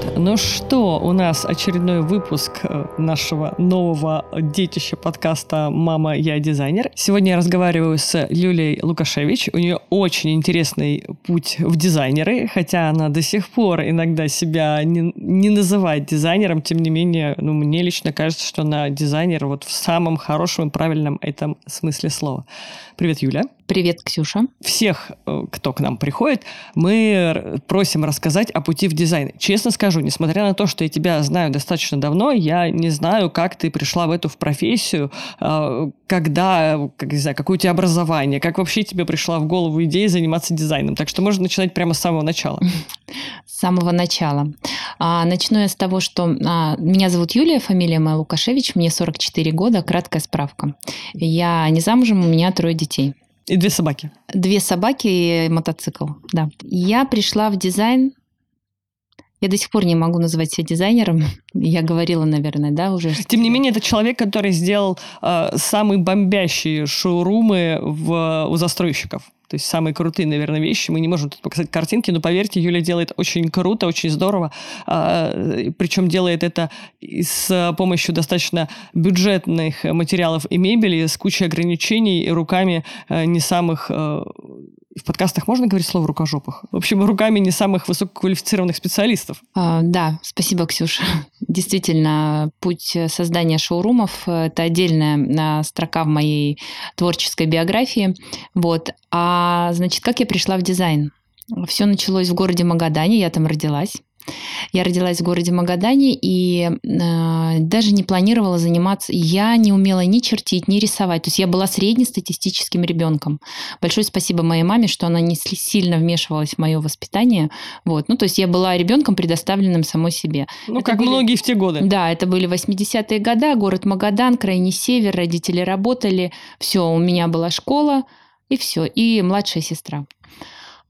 привет! Ну что, у нас очередной выпуск э, нашего нового детища подкаста «Мама, я дизайнер». Сегодня я разговариваю с Юлией Лукашевич. У нее очень интересный путь в дизайнеры, хотя она до сих пор иногда себя не, не называет дизайнером, тем не менее, ну, мне лично кажется, что она дизайнер вот в самом хорошем и правильном этом смысле слова. Привет, Юля. Привет, Ксюша. Всех, э, кто к нам приходит, мы просим рассказать о пути в дизайн. Честно скажу, несмотря на то, что я тебя знаю достаточно давно, я не знаю, как ты пришла в эту в профессию, э, когда, как, не знаю, какое у тебя образование, как вообще тебе пришла в голову идея заниматься дизайном. Так что можно начинать прямо с самого начала. С самого начала. А, начну я с того, что а, меня зовут Юлия, фамилия моя Лукашевич, мне 44 года, краткая справка. Я не замужем, у меня трое детей. И две собаки. Две собаки и мотоцикл, да. Я пришла в дизайн я до сих пор не могу назвать себя дизайнером. Я говорила, наверное, да, уже. Тем не менее, это человек, который сделал э, самые бомбящие шоурумы в, у застройщиков. То есть самые крутые, наверное, вещи. Мы не можем тут показать картинки, но поверьте, Юля делает очень круто, очень здорово. А, причем делает это с помощью достаточно бюджетных материалов и мебели, с кучей ограничений и руками э, не самых э, в подкастах можно говорить слово «рукожопых»? В общем, руками не самых высококвалифицированных специалистов. А, да, спасибо, Ксюша. Действительно, путь создания шоурумов – это отдельная а, строка в моей творческой биографии. Вот. А, значит, как я пришла в дизайн? Все началось в городе Магадане, я там родилась. Я родилась в городе Магадане и э, даже не планировала заниматься. Я не умела ни чертить, ни рисовать. То есть я была среднестатистическим ребенком. Большое спасибо моей маме, что она не сильно вмешивалась в мое воспитание. Вот. Ну, то есть я была ребенком, предоставленным самой себе. Ну, это как были... многие в те годы. Да, это были 80-е годы, город Магадан, крайний север, родители работали. Все, у меня была школа, и все, и младшая сестра.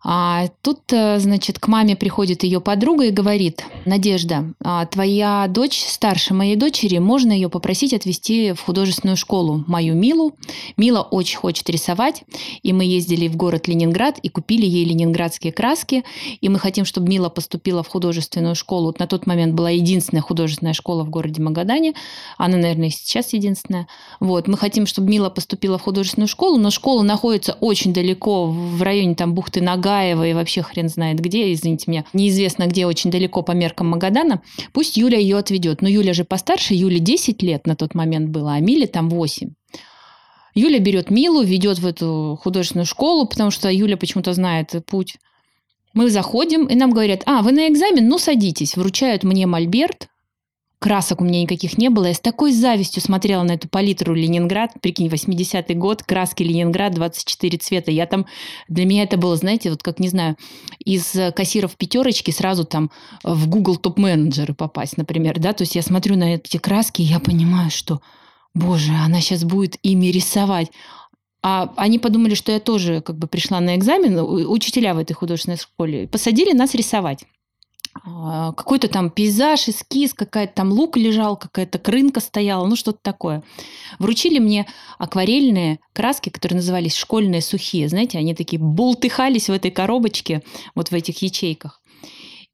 А тут, э, значит, к маме приходит ее подруга и говорит, Надежда, а твоя дочь старше моей дочери, можно ее попросить отвезти в художественную школу, мою Милу. Мила очень хочет рисовать, и мы ездили в город Ленинград и купили ей ленинградские краски, и мы хотим, чтобы Мила поступила в художественную школу. На тот момент была единственная художественная школа в городе Магадане, она, наверное, сейчас единственная. Вот, мы хотим, чтобы Мила поступила в художественную школу, но школа находится очень далеко, в районе там бухты Нага, Гаева и вообще хрен знает где, извините меня, неизвестно где, очень далеко по меркам Магадана, пусть Юля ее отведет. Но Юля же постарше, Юле 10 лет на тот момент было, а Миле там 8. Юля берет Милу, ведет в эту художественную школу, потому что Юля почему-то знает путь. Мы заходим, и нам говорят, а, вы на экзамен? Ну, садитесь. Вручают мне мольберт, красок у меня никаких не было. Я с такой завистью смотрела на эту палитру Ленинград. Прикинь, 80-й год, краски Ленинград, 24 цвета. Я там... Для меня это было, знаете, вот как, не знаю, из кассиров пятерочки сразу там в Google топ-менеджеры попасть, например, да? То есть я смотрю на эти краски, и я понимаю, что, боже, она сейчас будет ими рисовать. А они подумали, что я тоже как бы пришла на экзамен, учителя в этой художественной школе, посадили нас рисовать. А, какой-то там пейзаж, эскиз, какая-то там лук лежал, какая-то крынка стояла, ну что-то такое. Вручили мне акварельные краски, которые назывались школьные сухие. Знаете, они такие бултыхались в этой коробочке, вот в этих ячейках.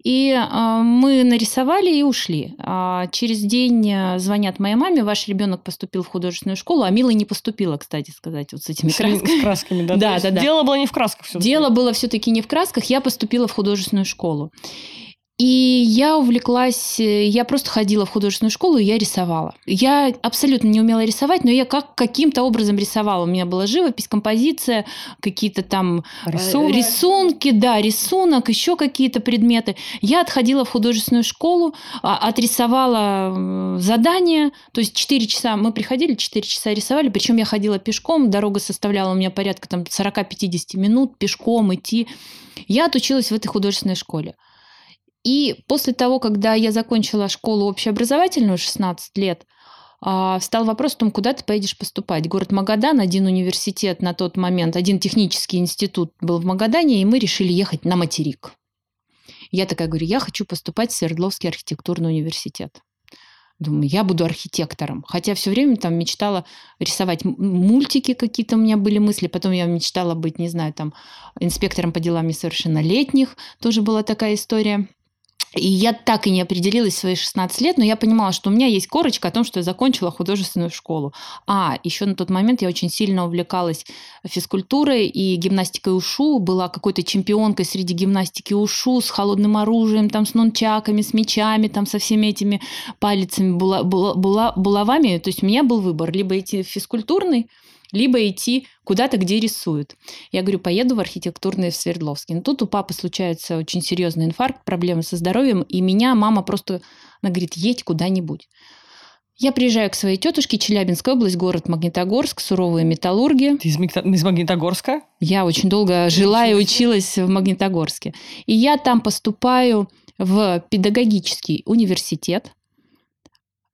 И э, мы нарисовали и ушли. А через день э, звонят моей маме, ваш ребенок поступил в художественную школу, а Мила не поступила, кстати сказать, вот с этими с красками. С красками, да? Да, да, да. Дело было не в красках все Дело было все-таки не в красках, я поступила в художественную школу. И я увлеклась, э, я просто ходила в художественную школу, и я рисовала. Я абсолютно не умела рисовать, но я как каким-то образом рисовала. У меня была живопись, композиция, какие-то там э, Рисунок. рисунки, да, рисунок, еще какие-то предметы. Я отходила в художественную школу, а, отрисовала задание, то есть 4 часа, мы приходили, 4 часа рисовали, причем я ходила пешком, дорога составляла у меня порядка там 40-50 минут пешком идти. Я отучилась в этой художественной школе. И после того, когда я закончила школу общеобразовательную 16 лет, а, встал вопрос о том, куда ты поедешь поступать. Город Магадан, один университет на тот момент, один технический институт был в Магадане, и мы решили ехать на материк. Я такая говорю, я хочу поступать в Свердловский архитектурный университет. Думаю, я буду архитектором. Хотя все время там мечтала рисовать мультики какие-то у меня были мысли. Потом я мечтала быть, не знаю, там инспектором по делам несовершеннолетних. Тоже была такая история. И я так и не определилась в свои 16 лет, но я понимала, что у меня есть корочка о том, что я закончила художественную школу. А, еще на тот момент я очень сильно увлекалась физкультурой и гимнастикой ушу. Была какой-то чемпионкой среди гимнастики ушу с холодным оружием, там, с нунчаками, с мечами, там, со всеми этими палицами, була, була, була, булавами. То есть у меня был выбор. Либо идти в физкультурный, либо идти куда-то, где рисуют. Я говорю, поеду в архитектурный в Свердловске. Но тут у папы случается очень серьезный инфаркт, проблемы со здоровьем, и меня мама просто, она говорит, едь куда-нибудь. Я приезжаю к своей тетушке, Челябинская область, город Магнитогорск, суровые металлурги. Ты из, из Магнитогорска? Я очень долго жила и училась в Магнитогорске. И я там поступаю в педагогический университет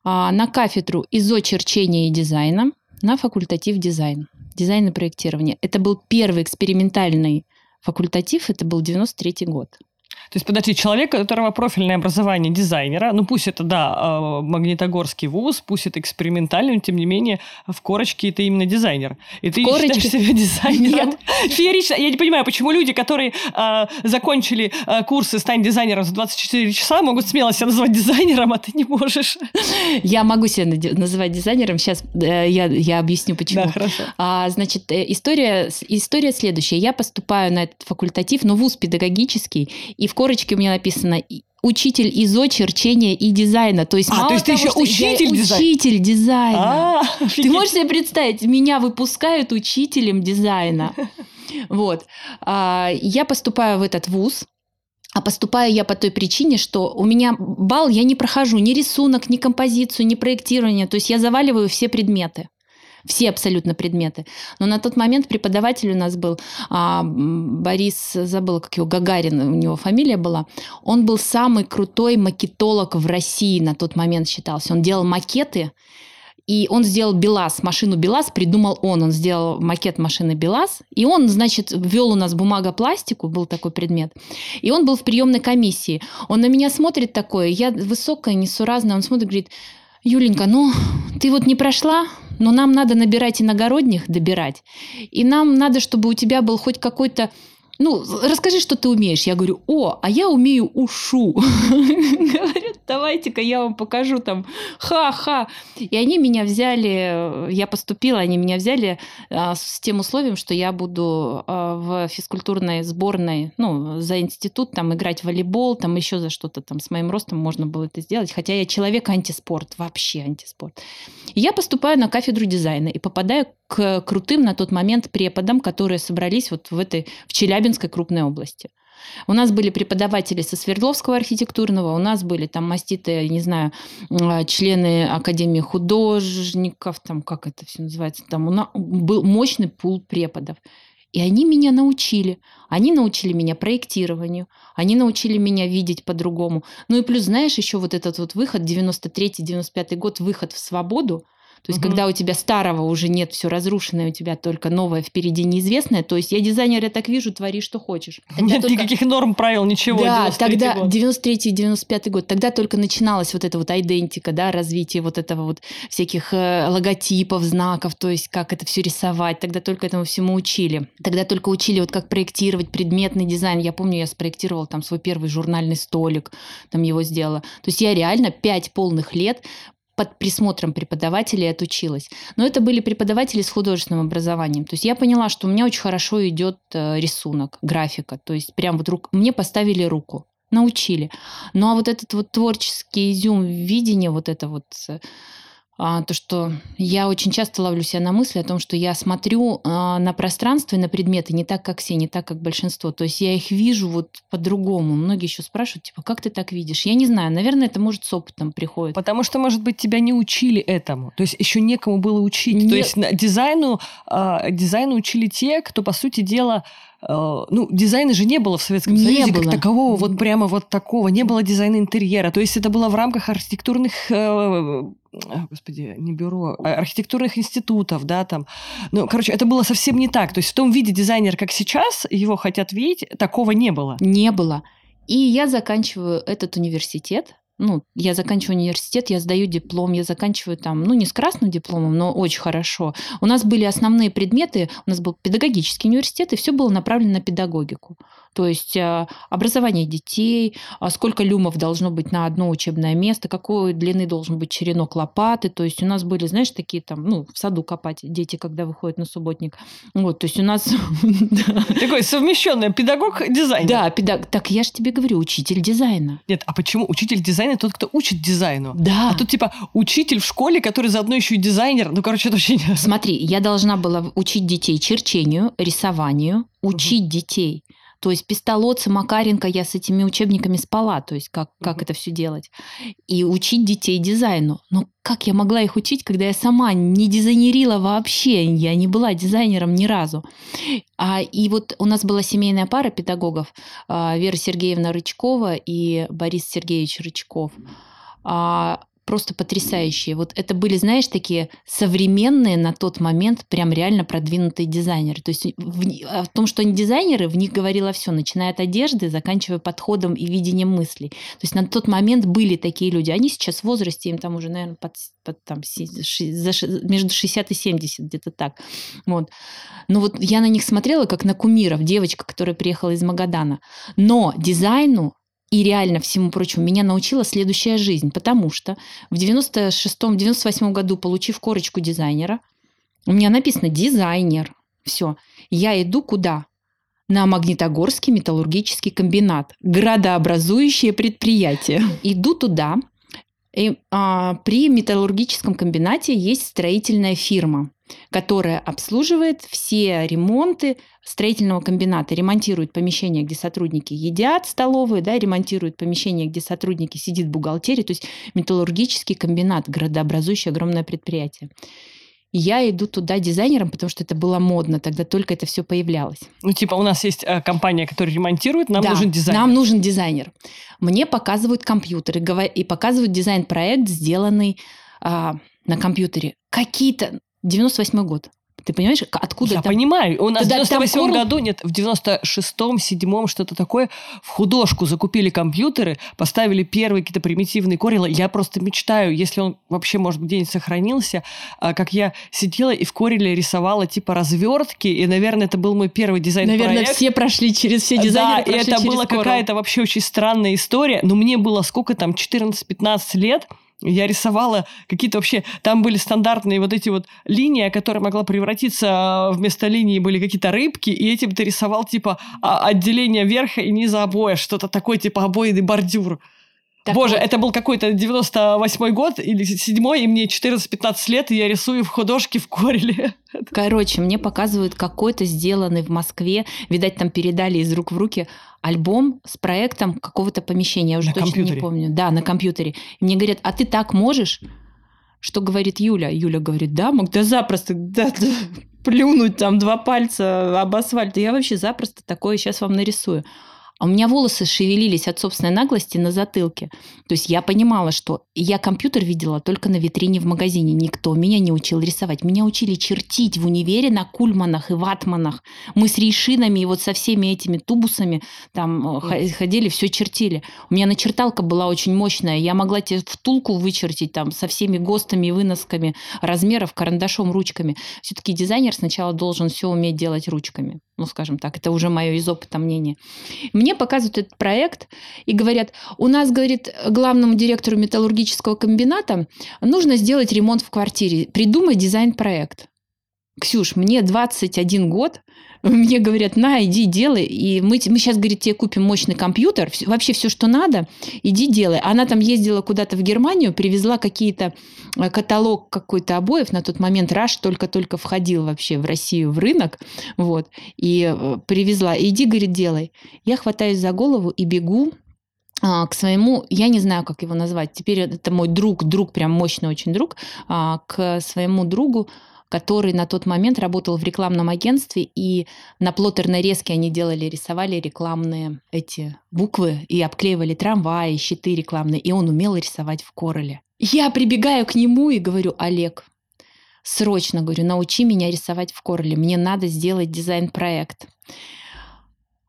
а, на кафедру изочерчения и дизайна на факультатив дизайн. Дизайн и проектирование. Это был первый экспериментальный факультатив, это был 93 год. То есть, подожди, человек, у которого профильное образование дизайнера, ну пусть это, да, а, Магнитогорский вуз, пусть это экспериментальный, но тем не менее в корочке это именно дизайнер. И ты корочке... считаешь себя дизайнером? Нет. Феерично. Я не понимаю, почему люди, которые э, закончили э, курсы «Стань дизайнером» за 24 часа, могут смело себя называть дизайнером, а ты не можешь. Я могу себя называть дизайнером. Сейчас э, я, я объясню, почему. Да, хорошо. А, значит, э, история, история следующая. Я поступаю на этот факультатив, но вуз педагогический, и в корочке у меня написано учитель ИЗО, черчения и дизайна. То есть, а, мало то есть того, ты еще учитель дизайна? Учитель дизайна. А, ты можешь себе представить, меня выпускают учителем дизайна. Вот. А, я поступаю в этот вуз, а поступаю я по той причине, что у меня бал я не прохожу ни рисунок, ни композицию, ни проектирование. То есть я заваливаю все предметы все абсолютно предметы. Но на тот момент преподаватель у нас был а, Борис, забыла, как его, Гагарин, у него фамилия была. Он был самый крутой макетолог в России на тот момент считался. Он делал макеты, и он сделал БелАЗ, машину БелАЗ придумал он. Он сделал макет машины БелАЗ. И он, значит, ввел у нас бумагопластику, был такой предмет. И он был в приемной комиссии. Он на меня смотрит такое, я высокая, несуразная. Он смотрит, говорит, Юленька, ну, ты вот не прошла, но нам надо набирать иногородних, добирать. И нам надо, чтобы у тебя был хоть какой-то ну, расскажи, что ты умеешь. Я говорю, о, а я умею ушу. Говорят, давайте-ка я вам покажу там, ха-ха. И они меня взяли, я поступила, они меня взяли а, с тем условием, что я буду а, в физкультурной сборной, ну, за институт там играть в волейбол, там еще за что-то там с моим ростом можно было это сделать. Хотя я человек антиспорт, вообще антиспорт. И я поступаю на кафедру дизайна и попадаю к крутым на тот момент преподам, которые собрались вот в этой, в Челябинской крупной области. У нас были преподаватели со Свердловского архитектурного, у нас были там маститые, не знаю, а, члены Академии художников, там как это все называется, там у нас был мощный пул преподов. И они меня научили. Они научили меня проектированию, они научили меня видеть по-другому. Ну и плюс, знаешь, еще вот этот вот выход, 93-95 год, выход в свободу, то есть, угу. когда у тебя старого уже нет, все разрушенное, у тебя только новое впереди неизвестное. То есть, я дизайнер, я так вижу, твори, что хочешь. Тогда нет только... никаких норм, правил, ничего. Да, тогда 93-95 год, тогда только начиналась вот эта вот идентика, да, развитие вот этого вот всяких э, логотипов, знаков, то есть, как это все рисовать. Тогда только этому всему учили. Тогда только учили вот как проектировать предметный дизайн. Я помню, я спроектировала там свой первый журнальный столик, там его сделала. То есть, я реально пять полных лет под присмотром преподавателей отучилась. Но это были преподаватели с художественным образованием. То есть я поняла, что у меня очень хорошо идет э, рисунок, графика. То есть прям вот рук... мне поставили руку, научили. Ну а вот этот вот творческий изюм, видение, вот это вот э, то, что я очень часто ловлю себя на мысли о том, что я смотрю а, на пространство и на предметы не так, как все, не так, как большинство. То есть я их вижу вот по-другому. Многие еще спрашивают, типа, как ты так видишь? Я не знаю, наверное, это может с опытом приходит. Потому что, может быть, тебя не учили этому. То есть еще некому было учить. Нет. То есть дизайну, а, дизайну учили те, кто, по сути дела, а, ну, дизайна же не было в Советском не Союзе было. как такового, вот прямо вот такого. Не было дизайна интерьера. То есть это было в рамках архитектурных э, господи, не бюро, а архитектурных институтов, да, там. Ну, короче, это было совсем не так. То есть в том виде дизайнер, как сейчас, его хотят видеть, такого не было. Не было. И я заканчиваю этот университет, ну, я заканчиваю университет, я сдаю диплом, я заканчиваю там, ну, не с красным дипломом, но очень хорошо. У нас были основные предметы, у нас был педагогический университет, и все было направлено на педагогику. То есть э, образование детей, а сколько люмов должно быть на одно учебное место, какой длины должен быть черенок лопаты. То есть у нас были, знаешь, такие там, ну, в саду копать дети, когда выходят на субботник. Вот, то есть у нас... Такой совмещенный педагог-дизайнер. Да, педаг... Так я же тебе говорю, учитель дизайна. Нет, а почему учитель дизайна тот, кто учит дизайну? Да. А тут типа учитель в школе, который заодно еще и дизайнер. Ну, короче, это очень... Смотри, я должна была учить детей черчению, рисованию, учить детей то есть Пистолоца, Макаренко, я с этими учебниками спала, то есть как, как mm-hmm. это все делать. И учить детей дизайну. Но как я могла их учить, когда я сама не дизайнерила вообще? Я не была дизайнером ни разу. А, и вот у нас была семейная пара педагогов, а, Вера Сергеевна Рычкова и Борис Сергеевич Рычков. А, просто потрясающие. Вот это были, знаешь, такие современные на тот момент прям реально продвинутые дизайнеры. То есть в, о том, что они дизайнеры, в них говорило все, начиная от одежды, заканчивая подходом и видением мыслей. То есть на тот момент были такие люди. Они сейчас в возрасте, им там уже, наверное, под, под, там, между 60 и 70, где-то так. Вот. Но вот я на них смотрела как на кумиров, девочка, которая приехала из Магадана. Но дизайну и реально всему прочему меня научила следующая жизнь, потому что в 96-98 году, получив корочку дизайнера, у меня написано «дизайнер». Все. Я иду куда? На Магнитогорский металлургический комбинат. Градообразующее предприятие. Иду туда. И, а, при металлургическом комбинате есть строительная фирма которая обслуживает все ремонты строительного комбината, ремонтирует помещения, где сотрудники едят, столовые, да, ремонтирует помещения, где сотрудники сидят в бухгалтерии, то есть металлургический комбинат, градообразующее огромное предприятие. И я иду туда дизайнером, потому что это было модно, тогда только это все появлялось. Ну, типа, у нас есть э, компания, которая ремонтирует, нам да, нужен дизайнер. Нам нужен дизайнер. Мне показывают компьютер и, и показывают дизайн-проект, сделанный а, на компьютере. Какие-то 98 год. Ты понимаешь, откуда Я это? понимаю. У нас Туда, в 98 корм... году, нет, в 96-м, 7 что-то такое, в художку закупили компьютеры, поставили первые какие-то примитивные корелы. Я просто мечтаю, если он вообще, может, где-нибудь сохранился, а, как я сидела и в кореле рисовала типа развертки, и, наверное, это был мой первый дизайн-проект. Наверное, все прошли через все дизайнеры. Да, и это была какая-то вообще очень странная история, но мне было сколько там, 14-15 лет, я рисовала какие-то вообще... Там были стандартные вот эти вот линии, которые могла превратиться а, вместо линии были какие-то рыбки, и этим ты рисовал типа а, отделение верха и низа обоя, что-то такое типа обоиный бордюр. Так Боже, это был какой-то 98-й год или 7-й, и мне 14-15 лет, и я рисую в художке в Кореле. Короче, мне показывают какой-то сделанный в Москве, видать, там передали из рук в руки альбом с проектом какого-то помещения. Я уже на точно компьютере. не помню. Да, на компьютере. И мне говорят, а ты так можешь? Что говорит Юля? Юля говорит, да, мог, да запросто, да, да, плюнуть там два пальца об асфальт. Я вообще запросто такое сейчас вам нарисую. А у меня волосы шевелились от собственной наглости на затылке. То есть я понимала, что я компьютер видела только на витрине в магазине. Никто меня не учил рисовать. Меня учили чертить в универе на кульманах и ватманах. Мы с рейшинами и вот со всеми этими тубусами там э, ходили, все чертили. У меня начерталка была очень мощная. Я могла тебе втулку вычертить там со всеми ГОСТами и выносками размеров, карандашом, ручками. Все-таки дизайнер сначала должен все уметь делать ручками. Ну, скажем так, это уже мое из опыта мнение. Мне показывают этот проект и говорят, у нас, говорит, главному директору металлургического комбината нужно сделать ремонт в квартире, придумай дизайн-проект. Ксюш, мне 21 год, мне говорят, на, иди делай, и мы, мы сейчас, говорит, тебе купим мощный компьютер, вообще все, что надо, иди делай. Она там ездила куда-то в Германию, привезла какие-то э, каталог какой-то обоев, на тот момент Раш только-только входил вообще в Россию в рынок, вот, и э, привезла, иди, говорит, делай. Я хватаюсь за голову и бегу а, к своему, я не знаю, как его назвать, теперь это мой друг, друг, прям мощный очень друг, а, к своему другу, который на тот момент работал в рекламном агентстве, и на плоттерной резке они делали, рисовали рекламные эти буквы и обклеивали трамваи, щиты рекламные, и он умел рисовать в Короле. Я прибегаю к нему и говорю, Олег, срочно, говорю, научи меня рисовать в Короле, мне надо сделать дизайн-проект.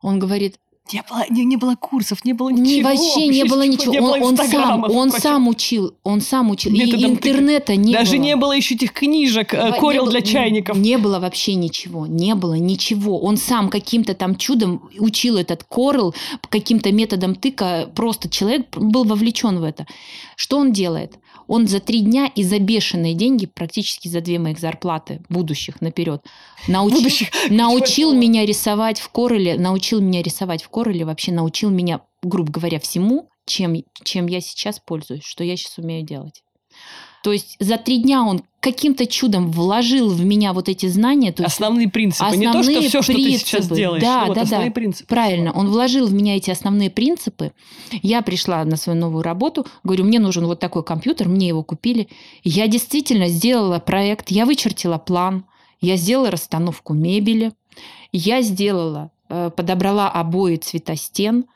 Он говорит, Не было, не, не было курсов, не было Не, ничего. вообще не было ничего. Не было он, он сам, он сам учил, он сам учил. И интернета не Даже было. не было еще этих книжек, э, Во- корел не для чайников. Не было вообще ничего, не было ничего. Он сам каким-то там чудом учил этот корел, каким-то методом тыка. Просто человек был вовлечен в это. Что он делает? Он за три дня и за бешеные деньги, практически за две моих зарплаты, будущих наперед, научил, Будущих. научил меня рисовать в Кореле, научил меня рисовать в Кореле, вообще научил меня, грубо говоря, всему, чем, чем я сейчас пользуюсь, что я сейчас умею делать. То есть за три дня он каким-то чудом вложил в меня вот эти знания. То есть Основные принципы. не то, что основные все, что ты сейчас делаешь. Да, вот, да, основные да. принципы. Правильно, он вложил в меня эти основные принципы. Я пришла на свою новую работу, говорю, мне нужен вот такой компьютер, мне его купили. Я действительно сделала проект, я вычертила план, я сделала расстановку мебели, я сделала, э, подобрала обои цвета стен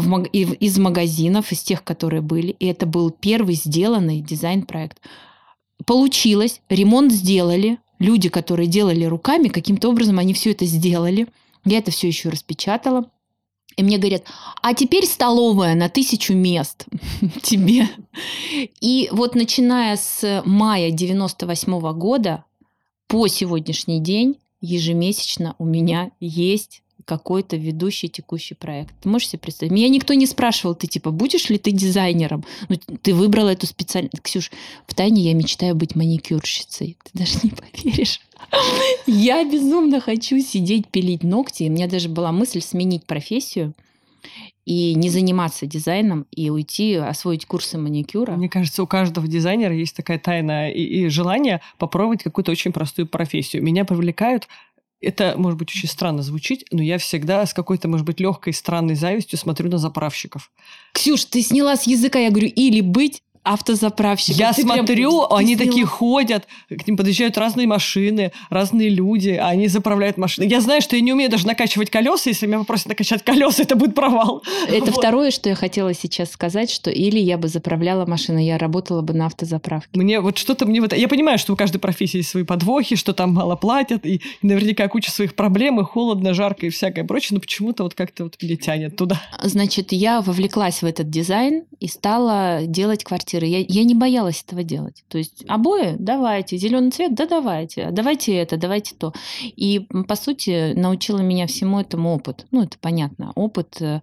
в из магазинов, из тех, которые были. И это был первый сделанный дизайн-проект. Получилось, ремонт сделали. Люди, которые делали руками, каким-то образом они все это сделали. Я это все еще распечатала. И мне говорят, а теперь столовая на тысячу мест тебе. И вот начиная с мая 98 года по сегодняшний день ежемесячно у меня есть какой-то ведущий текущий проект. Ты можешь себе представить? Меня никто не спрашивал, ты типа, будешь ли ты дизайнером? Ну, ты выбрала эту специальность. Ксюш, в тайне я мечтаю быть маникюрщицей. Ты даже не поверишь. Я безумно хочу сидеть, пилить ногти. У меня даже была мысль сменить профессию и не заниматься дизайном, и уйти освоить курсы маникюра. Мне кажется, у каждого дизайнера есть такая тайна и, и желание попробовать какую-то очень простую профессию. Меня привлекают это, может быть, очень странно звучит, но я всегда с какой-то, может быть, легкой странной завистью смотрю на заправщиков. Ксюш, ты сняла с языка, я говорю, или быть автозаправщиком. Я Ты прям- смотрю, ты они сняла. такие ходят, к ним подъезжают разные машины, разные люди, а они заправляют машины. Я знаю, что я не умею даже накачивать колеса. Если меня попросят накачать колеса, это будет провал. Это Вот. второе, что я хотела сейчас сказать, что или я бы заправляла машину, я работала бы на автозаправке. Мне вот что-то мне вот... Я понимаю, что у каждой профессии есть свои подвохи, что там мало платят, и, наверняка куча своих проблем, и холодно, жарко, и всякое прочее, но почему-то вот как-то вот меня тянет туда. Значит, я вовлеклась в этот дизайн и стала делать квартиры. Я, я не боялась этого делать. То есть обои, давайте, зеленый цвет, да давайте, давайте это, давайте то. И, по сути, научила меня всему этому опыт. Ну, это понятно, опыт э,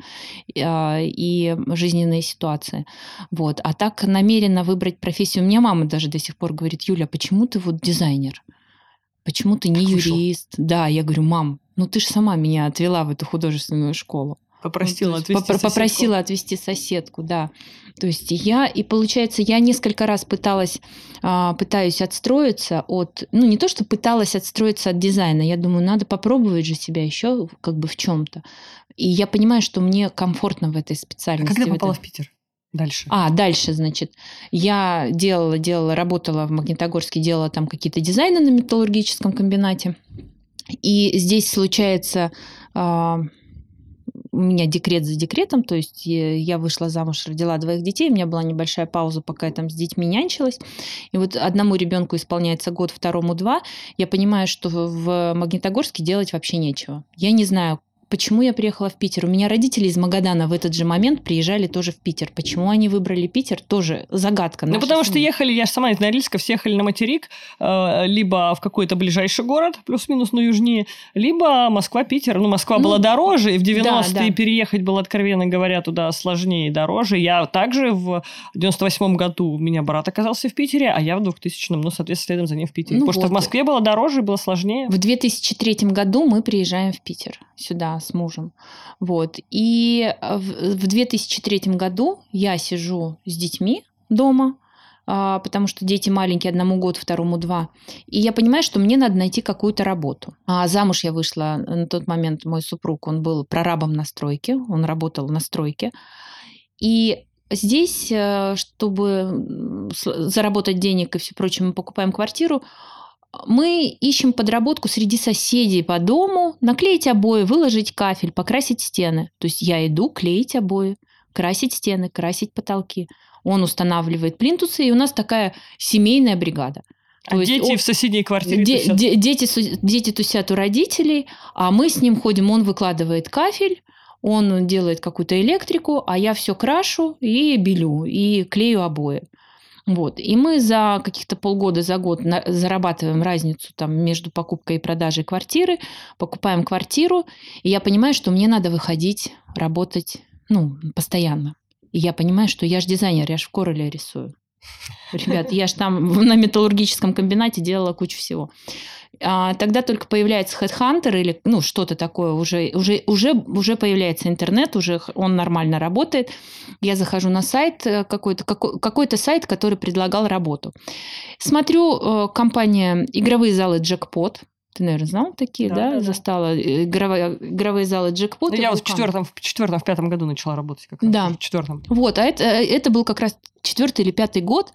а, и жизненные ситуации. Вот. А так намеренно выбрать профессию. У меня мама даже до сих пор говорит, Юля, почему ты вот дизайнер? Почему ты не Так юрист? Да, я говорю, мам, ну ты же сама меня отвела в эту художественную школу. Попросила Ну, попро- соседку. Попросила отвести соседку, да. То есть я, и получается, я несколько раз пыталась, а, пытаюсь отстроиться от, ну не то, что пыталась отстроиться от дизайна, я думаю, надо попробовать же себя еще как бы в чем-то. И я понимаю, что мне комфортно в этой А специальности. когда в попала этой- в Питер? Дальше. а, дальше, значит, я делала, делала, работала в Магнитогорске, делала там какие-то дизайны на металлургическом комбинате. И здесь случается а, меня декрет за декретом, то есть я я вышла замуж, родила двоих детей, у меня была небольшая пауза, пока я там с детьми нянчилась. И вот одному ребенку исполняется год, второму два. Я понимаю, что в Магнитогорске делать вообще нечего. Я не знаю, Почему я приехала в Питер? У меня родители из Магадана в этот же момент приезжали тоже в Питер. Почему они выбрали Питер? Тоже загадка. Ну, потому что семьи. ехали, я же сама из Норильска, все ехали на материк, э, либо в какой-то ближайший город, плюс-минус, но южнее, либо Москва-Питер. Ну, Москва Ну, была дороже, и в да, 90-е да. переехать было, откровенно говоря, туда сложнее и дороже. Я также в 98-м году, у меня брат оказался в Питере, а я в 2000-м, ну, соответственно, следом за ним в Питере. Ну Потому что вот. в Москве было дороже, и было сложнее. В 2003 году мы приезжаем в Питер сюда с мужем. Вот. И э, в в 2003 году я сижу с детьми дома, а, потому что дети маленькие, одному год, второму два. И я понимаю, что мне надо найти какую-то работу. А замуж я вышла на тот момент, мой супруг, он был прорабом на стройке, он работал на стройке. И здесь, э, чтобы заработать денег и все прочее, мы покупаем квартиру, мы ищем подработку среди соседей по дому, наклеить обои, выложить кафель, покрасить стены. То есть я иду клеить обои, красить стены, красить потолки. Он устанавливает плинтусы, и у нас такая семейная бригада. А То есть дети он- в соседней квартире Де- тусят. де- дети, дети тусят у родителей, а мы с ним ходим, он выкладывает кафель, Он делает какую-то электрику, а я все крашу и белю, и клею обои. Вот. И мы за каких-то полгода, за год на, зарабатываем разницу там, между покупкой и продажей квартиры, покупаем квартиру, и я понимаю, что мне надо выходить, работать ну, постоянно. И я понимаю, что я же дизайнер, я же в Короле рисую. Ребят, я же там на металлургическом комбинате делала кучу всего. А, тогда только появляется HeadHunter или ну, что-то такое, уже, уже, уже, уже появляется интернет, уже он нормально работает. Я захожу на сайт, э, какой-то, какой, какой-то сайт, который предлагал работу. Смотрю, э, компания «Игровые залы Джекпот», ты, наверное, знал такие, да? да? да Застала э, игровые, игровые залы джекпота. Ну, я вот в четвертом, в четвертом, в пятом году начала работать как раз. Да. В четвертом. Вот, а это, это был как раз четвертый или пятый год.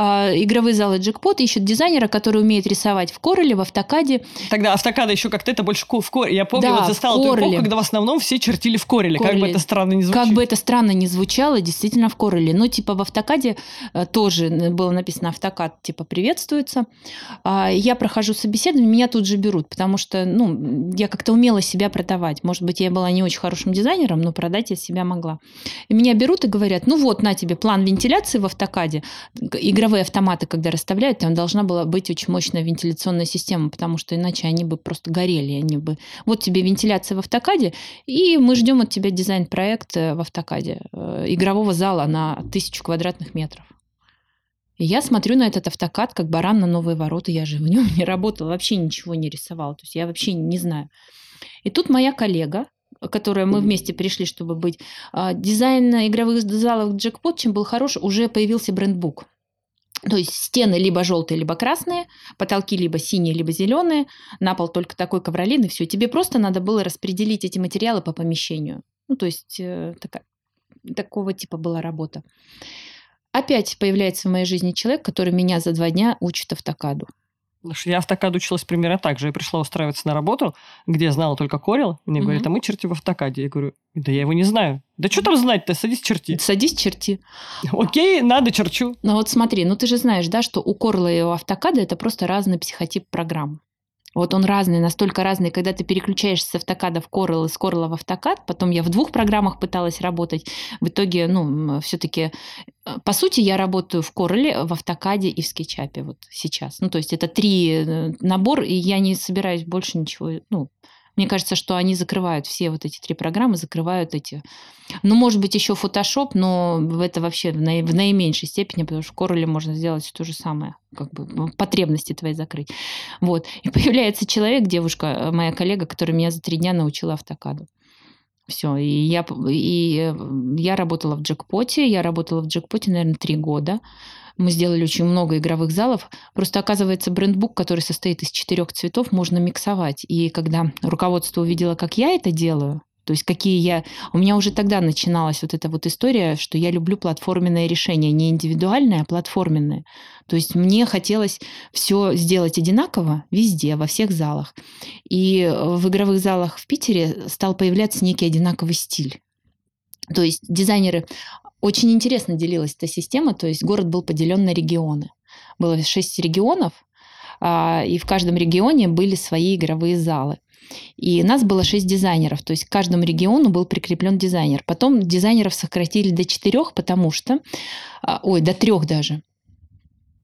А, игровые залы джекпот ищут дизайнера, который умеет рисовать в Кореле, в Автокаде. Тогда Автокада еще как-то это больше в Кореле. Я помню, да, вот застала ту эпоху, когда в основном все чертили в Кореле. Кореле. Как бы это странно не звучало. Как бы это странно не звучало, действительно в Кореле. Ну, типа в Автокаде э, тоже было написано Автокад, типа приветствуется. А, я прохожу собеседование, меня тут же берут, потому что, ну, я как-то умела себя продавать. Может быть, я была не очень хорошим дизайнером, но продать я себя могла. И меня берут и говорят, ну вот, на тебе план вентиляции в Автокаде, игровые игровые автоматы, когда расставляют, там должна была быть очень мощная вентиляционная система, потому что иначе они бы просто горели. Они бы... Вот тебе вентиляция в автокаде, и мы ждем от тебя дизайн-проект э, в автокаде э, игрового зала на тысячу квадратных метров. И я смотрю на этот автокад, как баран на новые ворота. Я же в нем не работала, вообще ничего не рисовала. То есть я вообще не знаю. И тут моя коллега, которая мы вместе пришли, чтобы быть, а, дизайн игровых залов джекпот, чем был хорош, уже появился брендбук. То есть стены либо желтые, либо красные, потолки либо синие, либо зеленые, на пол только такой ковролин, и все. Тебе просто надо было распределить эти материалы по помещению. Ну, то есть э, такая, такого типа была работа. Опять появляется в моей жизни человек, который меня за два дня учит автокаду. Я в автокад училась примерно так же. Я пришла устраиваться на работу, где я знала только Corel. Мне угу. говорят, а мы черти в автокаде. Я говорю, да я его не знаю. Да что там знать-то? Садись черти. Садись черти. Окей, надо черчу. Ну вот смотри, ну ты же знаешь, да, что у Corel и у автокада это просто разный психотип программ. Вот он разный, настолько разный, когда ты переключаешься с автокада в Corel и с Corel в автокад. Потом я в двух программах пыталась работать. В итоге, ну, все-таки, э, по сути, я работаю в Corel, в автокаде и в скетчапе вот сейчас. Ну, то есть это три э, набор, и я не собираюсь больше ничего, ну, мне кажется, что они закрывают все вот эти три программы, закрывают эти. Ну, может быть, еще Photoshop, но это вообще в, наи- в наименьшей степени, потому что в Corel можно сделать то же самое, как бы потребности твои закрыть. Вот. И появляется человек, девушка, э, моя коллега, которая меня за три дня научила автокаду. Все, и я, и я работала в джекпоте, я работала в джекпоте, наверное, три года. Мы сделали очень много игровых залов. Просто оказывается, брендбук, который состоит из четырех цветов, можно миксовать. И когда руководство увидело, как я это делаю, то есть какие я... У меня уже тогда начиналась вот эта вот история, что я люблю платформенное решение, не индивидуальное, а платформенное. То есть мне хотелось все сделать одинаково везде, во всех залах. И в игровых залах в Питере стал появляться некий одинаковый стиль. То есть дизайнеры очень интересно делилась эта система, то есть город был поделен на регионы. Было шесть регионов, а, и в каждом регионе были свои игровые залы. И нас было шесть дизайнеров, то есть к каждому региону был прикреплен дизайнер. Потом дизайнеров сократили до четырех, потому что, а, ой, до трех даже,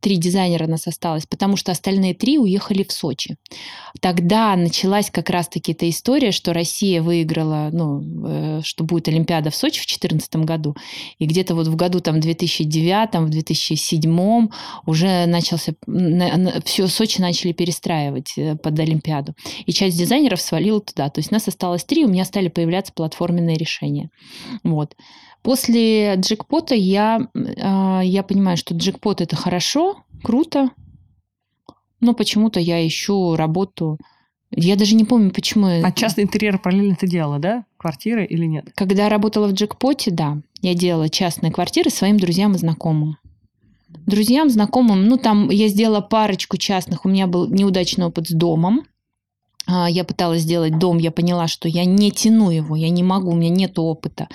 три дизайнера у нас осталось, потому что остальные три уехали в Сочи. Тогда началась как раз-таки эта история, что Россия выиграла, ну, э, что будет Олимпиада в Сочи в 2014 году. И где-то вот в году там 2009, в 2007 уже начался, все Сочи начали перестраивать э, под Олимпиаду. И часть дизайнеров свалила туда. То есть нас осталось три, у меня стали появляться платформенные решения. Вот. После джекпота я, а, я понимаю, что джекпот это хорошо, круто, но почему-то я ищу работу. Я даже не помню, почему. А частный интерьер параллельно ты делала, да? Квартиры или нет? Когда работала в джекпоте, да. Я делала частные квартиры своим друзьям и знакомым. Друзьям, знакомым, ну там я сделала парочку частных. У меня был неудачный опыт с домом. А, я пыталась сделать дом, я поняла, что я не тяну его, я не могу, у меня нет опыта.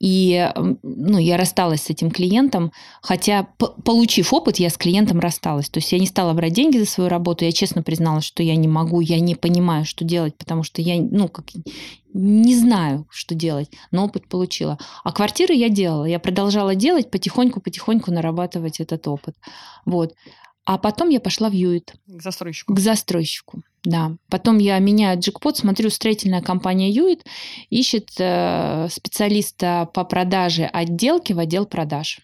И ну, я рассталась с этим клиентом, хотя, получив опыт, я с клиентом рассталась. То есть я не стала брать деньги за свою работу, я честно призналась, что я не могу, я не понимаю, что делать, потому что я ну, как, не знаю, что делать, но опыт получила. А квартиры я делала, я продолжала делать, потихоньку-потихоньку нарабатывать этот опыт. Вот. А потом я пошла в Юит. К застройщику. К застройщику, да. Потом я меняю джекпот, смотрю, строительная компания Юит ищет э, специалиста по продаже отделки в отдел продаж.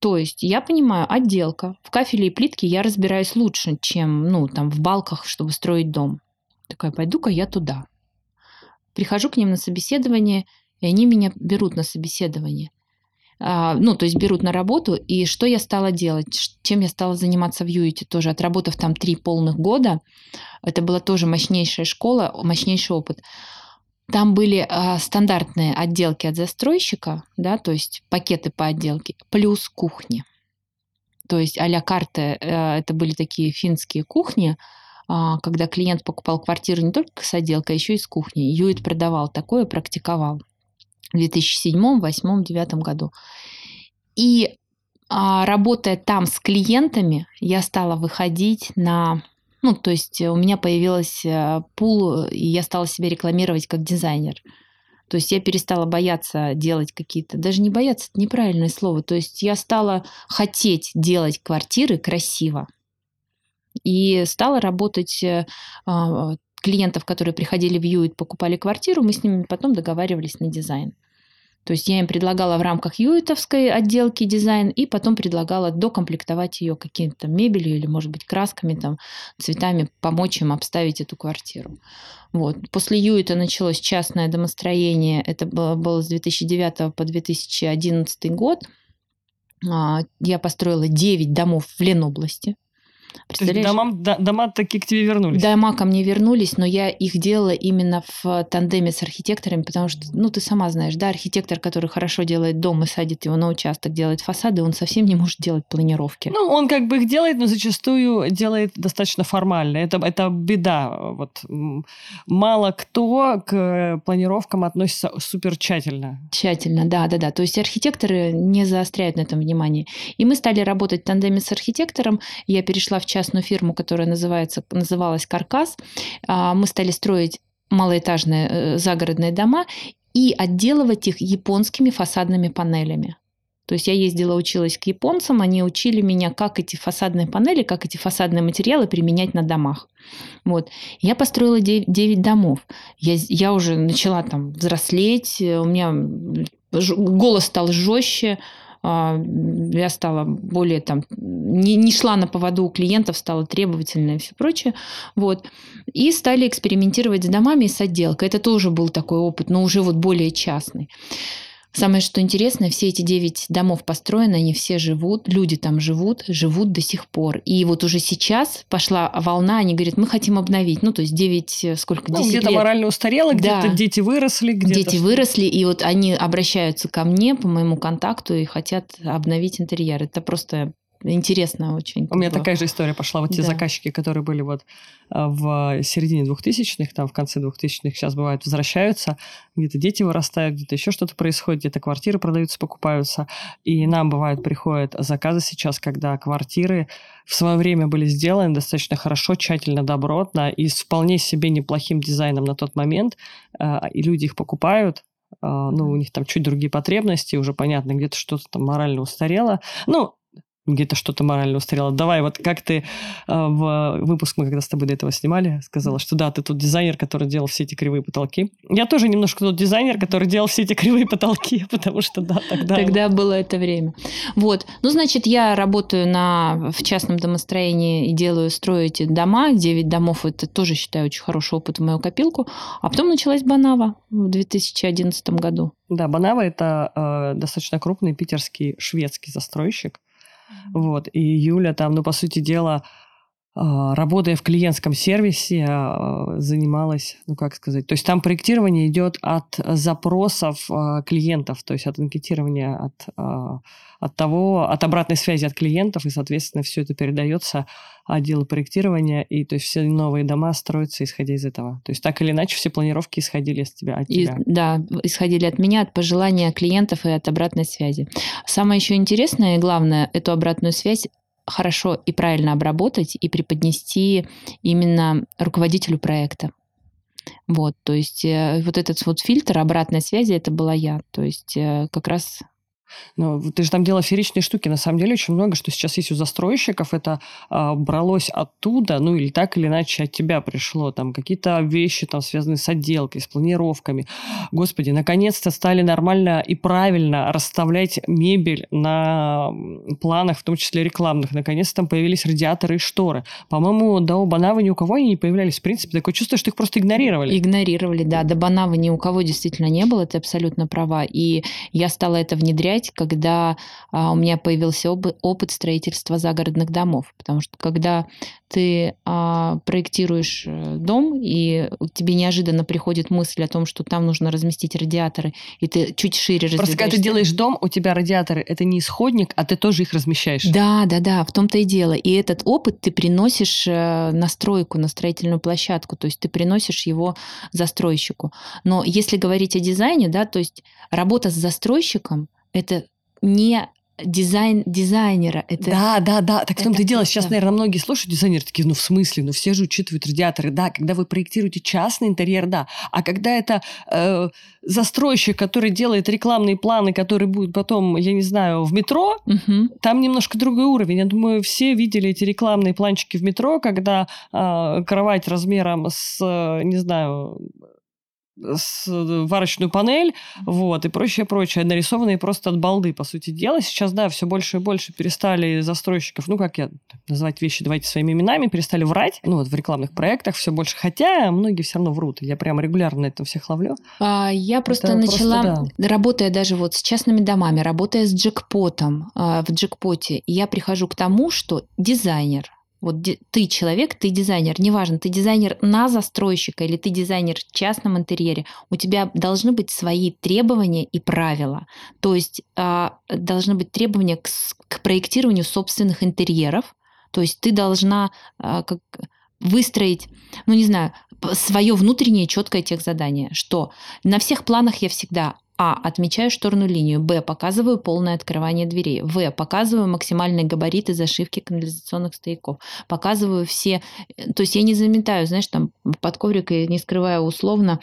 То есть я понимаю, отделка. В кафеле и плитке я разбираюсь лучше, чем ну, там, в балках, чтобы строить дом. Такая, пойду-ка я туда. Прихожу к ним на собеседование, и они меня берут на собеседование. А, ну, то есть берут на работу, и что я стала делать, чем я стала заниматься в Юите тоже, отработав там три полных года, это была тоже мощнейшая школа, мощнейший опыт. Там были а, стандартные отделки от застройщика, да, то есть пакеты по отделке, плюс кухни. То есть а-ля карты, э, это были такие финские кухни, а, когда клиент покупал квартиру не только с отделкой, а еще и с кухней. Юит продавал такое, практиковал в 2007, 2008, 2009 году. И а, работая там с клиентами, я стала выходить на... Ну, то есть у меня появилась э, пул, и я стала себя рекламировать как дизайнер. То есть я перестала бояться делать какие-то, даже не бояться, это неправильное слово. То есть я стала хотеть делать квартиры красиво. И стала работать э, а, клиентов, которые приходили в Юит, покупали квартиру, мы с ними потом договаривались на дизайн. То есть я им предлагала в рамках юитовской отделки дизайн, и потом предлагала докомплектовать ее каким-то мебелью или, может быть, красками, там, цветами, помочь им обставить эту квартиру. Вот. После юита началось частное домостроение. Это было, было с 2009 по 2011 год. А, я построила 9 домов в Ленобласти. То есть домам, дома такие к тебе вернулись? Дома ко мне вернулись, но я их делала именно в тандеме с архитекторами, потому что, ну, ты сама знаешь, да, архитектор, который хорошо делает дом и садит его на участок, делает фасады, он совсем не может делать планировки. Ну, он как бы их делает, но зачастую делает достаточно формально. Это, это беда. Вот мало кто к планировкам относится супер тщательно. Тщательно, да, да, да. То есть архитекторы не заостряют на этом внимание. И мы стали работать в тандеме с архитектором. Я перешла в частную фирму, которая называется, называлась «Каркас». А, мы стали строить малоэтажные э, загородные дома и отделывать их японскими фасадными панелями. То есть я ездила, училась к японцам, они учили меня, как эти фасадные панели, как эти фасадные материалы применять на домах. Вот. Я построила 9, 9 домов. Я, я уже начала там взрослеть, у меня голос стал жестче, я стала более там, не, не шла на поводу у клиентов, стала требовательная и все прочее. Вот. И стали экспериментировать с домами и с отделкой. Это тоже был такой опыт, но уже вот более частный. Самое что интересное, все эти девять домов построены, они все живут, люди там живут, живут до сих пор. И вот уже сейчас пошла волна, они говорят, мы хотим обновить. Ну, то есть девять э, сколько, ну, где-то морально устарело, где-то да. дети выросли. Где дети выросли, и вот они обращаются ко мне по моему контакту и хотят обновить интерьер. Это просто интересно очень. У меня такая же история пошла. Вот те да. заказчики, которые были вот а, в середине двухтысячных, там в конце двухтысячных сейчас бывает возвращаются, где-то дети вырастают, где-то еще что-то происходит, где-то квартиры продаются, покупаются. И нам бывает приходят заказы сейчас, когда квартиры в свое время были сделаны достаточно хорошо, тщательно, добротно и с вполне себе неплохим дизайном на тот момент, а, и люди их покупают, ну, у них там чуть другие потребности, уже понятно, где-то что-то там морально устарело. Ну, где-то что-то морально устарело. Давай, вот как ты э, в выпуск, мы когда с тобой до этого снимали, сказала, что да, ты тот дизайнер, который делал все эти кривые потолки. Я тоже немножко тот дизайнер, который делал все эти кривые потолки, потому что да, тогда... Тогда было это время. Вот. Ну, значит, я работаю на, в частном домостроении и делаю, строю эти дома. 9 домов, это тоже, считаю, очень хороший опыт в мою копилку. А потом началась Банава в 2011 году. Да, Банава – это э, достаточно крупный питерский шведский застройщик, вот, и Юля там, ну, по сути дела, работая в клиентском сервисе, а, занималась, ну как сказать, то есть там проектирование идет от запросов а, клиентов, то есть от анкетирования, от, от того, от обратной связи от клиентов, и, соответственно, все это передается отделу проектирования, и то есть все новые дома строятся исходя из этого. То есть так или иначе все планировки исходили из тебя, от тебя. И, да, исходили от меня, от пожелания клиентов и от обратной связи. Самое еще интересное и главное, эту обратную связь хорошо и правильно обработать и преподнести именно руководителю проекта. Вот, то есть э, вот этот вот фильтр обратной связи, это была я. То есть э, как раз ну, ты же там делал феричные штуки. На самом деле очень много, что сейчас есть у застройщиков, это а, бралось оттуда, ну или так или иначе от тебя пришло. Там какие-то вещи, там, связанные с отделкой, с планировками. Господи, наконец-то стали нормально и правильно расставлять мебель на планах, в том числе рекламных. Наконец-то там появились радиаторы и шторы. По-моему, до Банавы ни у кого они не появлялись. В принципе, такое чувство, что их просто игнорировали. Игнорировали, да. До Банавы ни у кого действительно не было, ты абсолютно права. И я стала это внедрять замечать, когда а, у меня появился опыт строительства загородных домов. Потому что когда ты а, проектируешь э, дом, и тебе неожиданно приходит мысль о том, что там нужно разместить радиаторы, и ты чуть шире Просто когда ты делаешь дом, у тебя радиаторы это не исходник, а ты тоже их размещаешь. Да, да, да, в том-то и дело. И этот опыт ты приносишь э, на стройку, на строительную площадку, то есть ты приносишь его застройщику. Но если говорить о дизайне, да, то есть работа с застройщиком это не дизайн дизайнера. Это, да, да, да. Так в том-то и дело. Сейчас, наверное, многие слушают дизайнеры такие, ну, в смысле? Ну, все же учитывают радиаторы. Да, когда вы проектируете частный интерьер, да. А когда это э, застройщик, который делает рекламные планы, которые будут потом, я не знаю, в метро, угу. там немножко другой уровень. Я думаю, все видели эти рекламные планчики в метро, когда э, кровать размером с, э, не знаю, варочную панель, вот, и прочее, прочее, нарисованные просто от балды, по сути дела. Сейчас, да, все больше и больше перестали застройщиков, ну, как я называть вещи, давайте своими именами, перестали врать, ну, вот в рекламных проектах все больше, хотя многие все равно врут, я прямо регулярно на этом всех ловлю. А, я просто Это начала, просто, да. работая даже вот с частными домами, работая с джекпотом, а, в джекпоте, я прихожу к тому, что дизайнер – вот ты человек, ты дизайнер, неважно, ты дизайнер на застройщика или ты дизайнер в частном интерьере, у тебя должны быть свои требования и правила. То есть э, должны быть требования к, к проектированию собственных интерьеров. То есть ты должна э, как выстроить, ну не знаю, свое внутреннее четкое техзадание, что на всех планах я всегда а. Отмечаю шторную линию. Б. Показываю полное открывание дверей. В. Показываю максимальные габариты зашивки канализационных стояков. Показываю все... Э, то есть я не заметаю, знаешь, там под коврик и не скрываю условно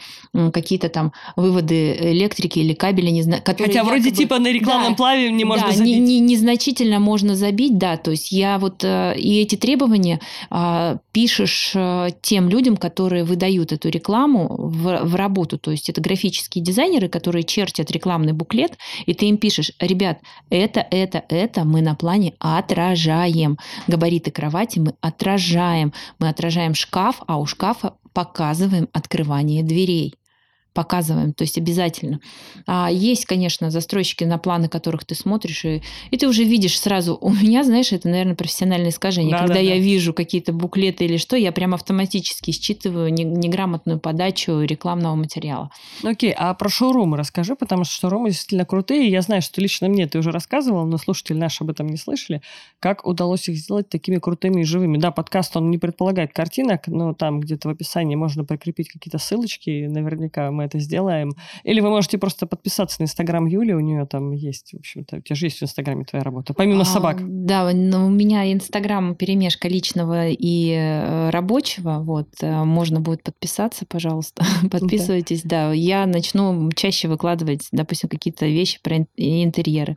какие-то там выводы электрики или кабеля. Не знаю, которые Хотя вроде типа на рекламном да, плаве не можно да, забить. Не, не, незначительно можно забить, да. То есть я вот... Э, и эти требования а, пишешь э, тем людям, которые выдают эту рекламу в, в работу. То есть это графические дизайнеры, которые чертят чертят рекламный буклет, и ты им пишешь, ребят, это, это, это мы на плане отражаем. Габариты кровати мы отражаем. Мы отражаем шкаф, а у шкафа показываем открывание дверей показываем, то есть обязательно. А есть, конечно, застройщики на планы, которых ты смотришь, и, и ты уже видишь сразу. У меня, знаешь, это, наверное, профессиональное искажение. Да, Когда да, я да. вижу какие-то буклеты или что, я прям автоматически считываю неграмотную подачу рекламного материала. Ну, окей, а про шоурумы расскажи, потому что шоурумы действительно крутые. Я знаю, что лично мне ты уже рассказывал, но слушатели наши об этом не слышали. Как удалось их сделать такими крутыми и живыми? Да, подкаст, он не предполагает картинок, но там где-то в описании можно прикрепить какие-то ссылочки. Наверняка мы это сделаем. Или вы можете просто подписаться на Инстаграм Юли, у нее там есть, в общем-то, у тебя же есть в Инстаграме твоя работа, помимо а, собак. Да, но у меня Инстаграм перемешка личного и э, рабочего, вот, э, можно будет подписаться, пожалуйста, подписывайтесь, да. да. Я начну чаще выкладывать, допустим, какие-то вещи про интерьеры.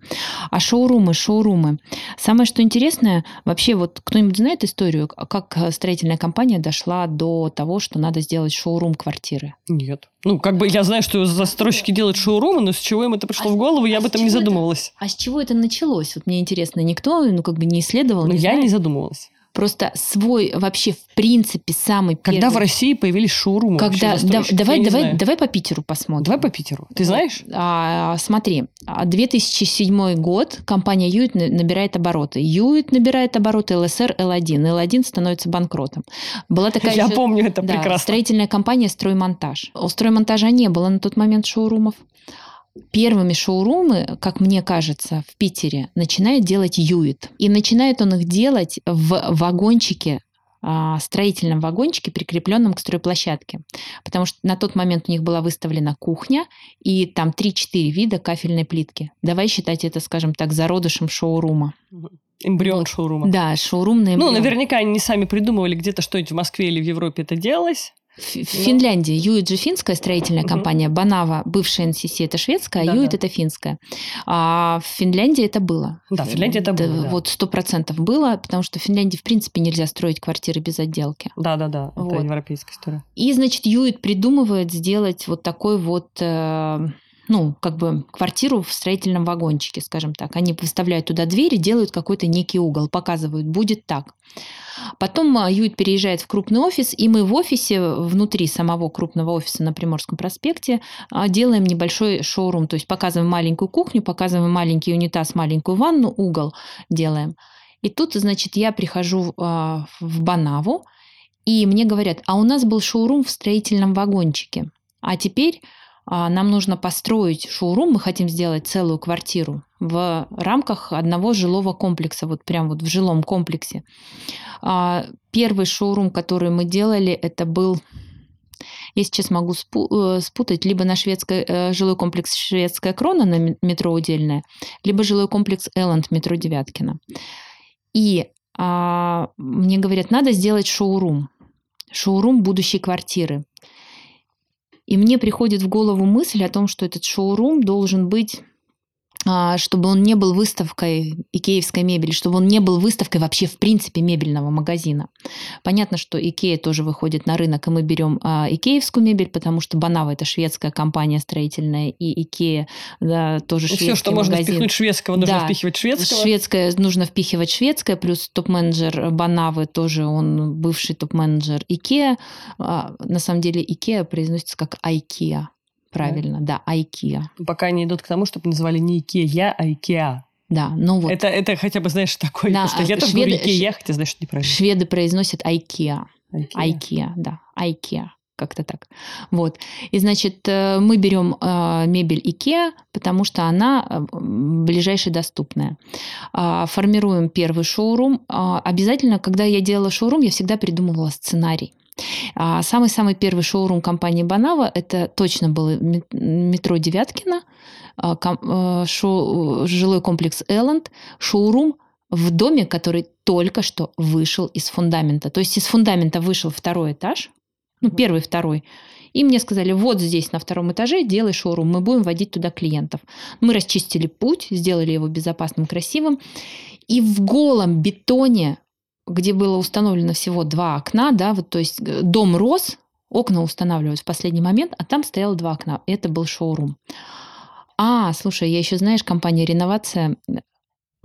А шоурумы, шоурумы. Самое, что интересное, вообще, вот кто-нибудь знает историю, как строительная компания дошла до того, что надо сделать шоурум квартиры? Нет. Ну, как бы я знаю, что застройщики делают шоурумы, но с чего им это пришло а в голову, я а об этом не задумывалась. Это, а с чего это началось? Вот мне интересно, никто, ну, как бы не исследовал, ну, я знает? не задумывалась. Просто свой вообще в принципе самый Когда первый... в России появились шоурумы? Когда, да- давай, давай, знаю. давай по Питеру посмотрим. Давай по Питеру. Ты знаешь? А, смотри, а, 2007 год компания Юит на- набирает обороты. Юит набирает обороты, ЛСР, Л1. Л1 становится банкротом. Была такая Я еще- помню это да, прекрасно. строительная компания «Строймонтаж». У «Строймонтажа» не было на тот момент шоурумов. Первыми шоурумы, как мне кажется, в Питере начинает делать Юит. И начинает он их делать в вагончике, а, строительном вагончике, прикрепленном к стройплощадке. Потому что на тот момент у них была выставлена кухня, и там 3-4 вида кафельной плитки. Давай считать это, скажем так, зародышем шоурума. Эмбрион шоурума. Да, шоурумный Ну, наверняка они не сами придумывали где-то что-нибудь в Москве или в Европе это делалось. В Финляндии Юит же финская строительная компания, Банава, бывшая НСС, это шведская, а Да-да. Юит это финская. А в Финляндии это было. Да, в Финляндии это Да, было, да. Вот сто процентов было, потому что в Финляндии в принципе нельзя строить квартиры без отделки. Да-да-да, это Вот. европейская история. И, значит, Юит придумывает сделать вот такой вот, э, ну, как бы квартиру в строительном вагончике, скажем так. Они выставляют туда двери, делают какой-то некий угол, показывают, будет так. Потом а, Юит переезжает в крупный офис, и мы в офисе, внутри самого крупного офиса на Приморском проспекте, а, делаем небольшой шоурум. То есть показываем маленькую кухню, показываем маленький унитаз, маленькую ванну, угол делаем. И тут, значит, я прихожу а, в Банаву, и мне говорят, а у нас был шоурум в строительном вагончике. А теперь а, нам нужно построить шоурум, мы хотим сделать целую квартиру в рамках одного жилого комплекса, вот прям вот в жилом комплексе. А, Первый шоурум, который мы делали, это был я сейчас могу э, спутать либо на шведской, э, жилой комплекс «Шведская крона» на ме- метро Удельная, либо жилой комплекс «Элленд» метро Девяткина. И а, мне говорят, надо сделать шоурум. Шоурум будущей квартиры. И мне приходит в голову мысль о том, что этот шоурум должен быть чтобы он не был выставкой икеевской мебели, чтобы он не был выставкой вообще в принципе мебельного магазина. Понятно, что Икея тоже выходит на рынок, и мы берем а, икеевскую мебель, потому что Бонава это шведская компания строительная, и Икея да, тоже шведский Все, что можно магазин. впихнуть шведского, нужно Да. впихивать шведского. Шведское нужно впихивать шведское, плюс топ-менеджер Бонавы тоже он бывший топ-менеджер Икеа. А, на самом деле Икеа произносится как Айкеа. Правильно, да, Айкеа. Пока они идут к тому, чтобы называли не Икея, а Икеа. Да, ну вот. Это, это хотя бы, знаешь, такой... Да, что я тоже шведы- говорю Икея, хотя, знаешь, что неправильно. Шведы произносят Айкеа. Икеа. Айкеа, да, Айкеа. Как-то так. Вот. И, значит, э, мы берем э, мебель Икеа, потому что она э, м, ближайшая доступная. А, Формируем первый шоурум. А, Обязательно, когда я делала шоурум, я всегда придумывала сценарий. А, Самый-самый первый шоурум компании Банава это точно было ме- метро Девяткина, э, шоу- жилой комплекс Элленд, шоурум в доме, который только что вышел из фундамента. То есть из фундамента вышел второй этаж, ну, первый, второй. И мне сказали, вот здесь на втором этаже делай шоурум, мы будем водить туда клиентов. Мы расчистили путь, сделали его безопасным, красивым. И в голом бетоне, где было установлено всего два окна, да, вот, то есть э, дом рос, окна устанавливают в последний момент, а там стояло два окна. Это был шоурум. А, слушай, я еще, знаешь, компания «Реновация»